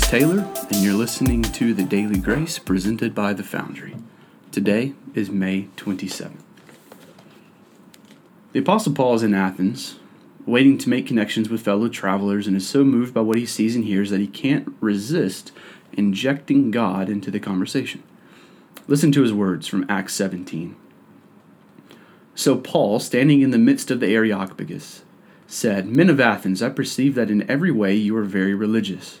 Taylor, and you're listening to the Daily Grace presented by The Foundry. Today is May 27th. The Apostle Paul is in Athens, waiting to make connections with fellow travelers, and is so moved by what he sees and hears that he can't resist injecting God into the conversation. Listen to his words from Acts 17. So Paul, standing in the midst of the Areopagus, said, Men of Athens, I perceive that in every way you are very religious.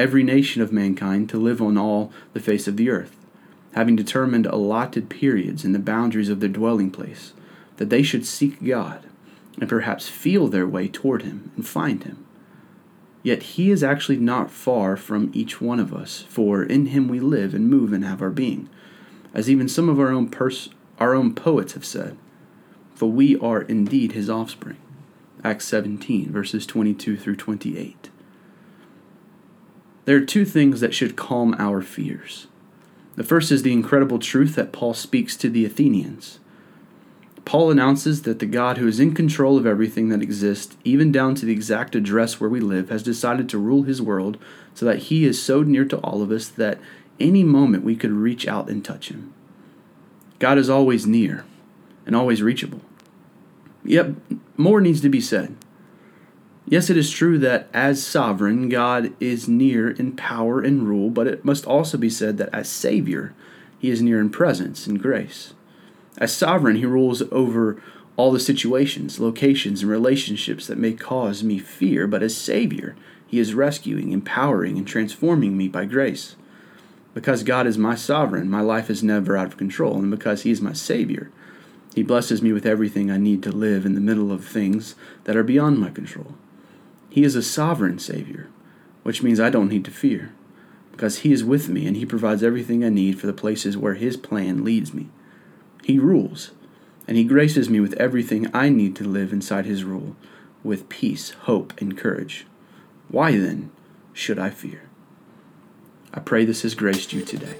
every nation of mankind to live on all the face of the earth, having determined allotted periods in the boundaries of their dwelling place, that they should seek God, and perhaps feel their way toward him and find him. Yet he is actually not far from each one of us, for in him we live and move and have our being, as even some of our own pers- our own poets have said, for we are indeed his offspring. Acts 17 verses 22 through 28. There are two things that should calm our fears. The first is the incredible truth that Paul speaks to the Athenians. Paul announces that the God who is in control of everything that exists, even down to the exact address where we live, has decided to rule his world so that he is so near to all of us that any moment we could reach out and touch him. God is always near and always reachable. Yet, more needs to be said. Yes, it is true that as sovereign, God is near in power and rule, but it must also be said that as Savior, He is near in presence and grace. As sovereign, He rules over all the situations, locations, and relationships that may cause me fear, but as Savior, He is rescuing, empowering, and transforming me by grace. Because God is my sovereign, my life is never out of control, and because He is my Savior, He blesses me with everything I need to live in the middle of things that are beyond my control. He is a sovereign Savior, which means I don't need to fear, because He is with me and He provides everything I need for the places where His plan leads me. He rules, and He graces me with everything I need to live inside His rule, with peace, hope, and courage. Why then should I fear? I pray this has graced you today.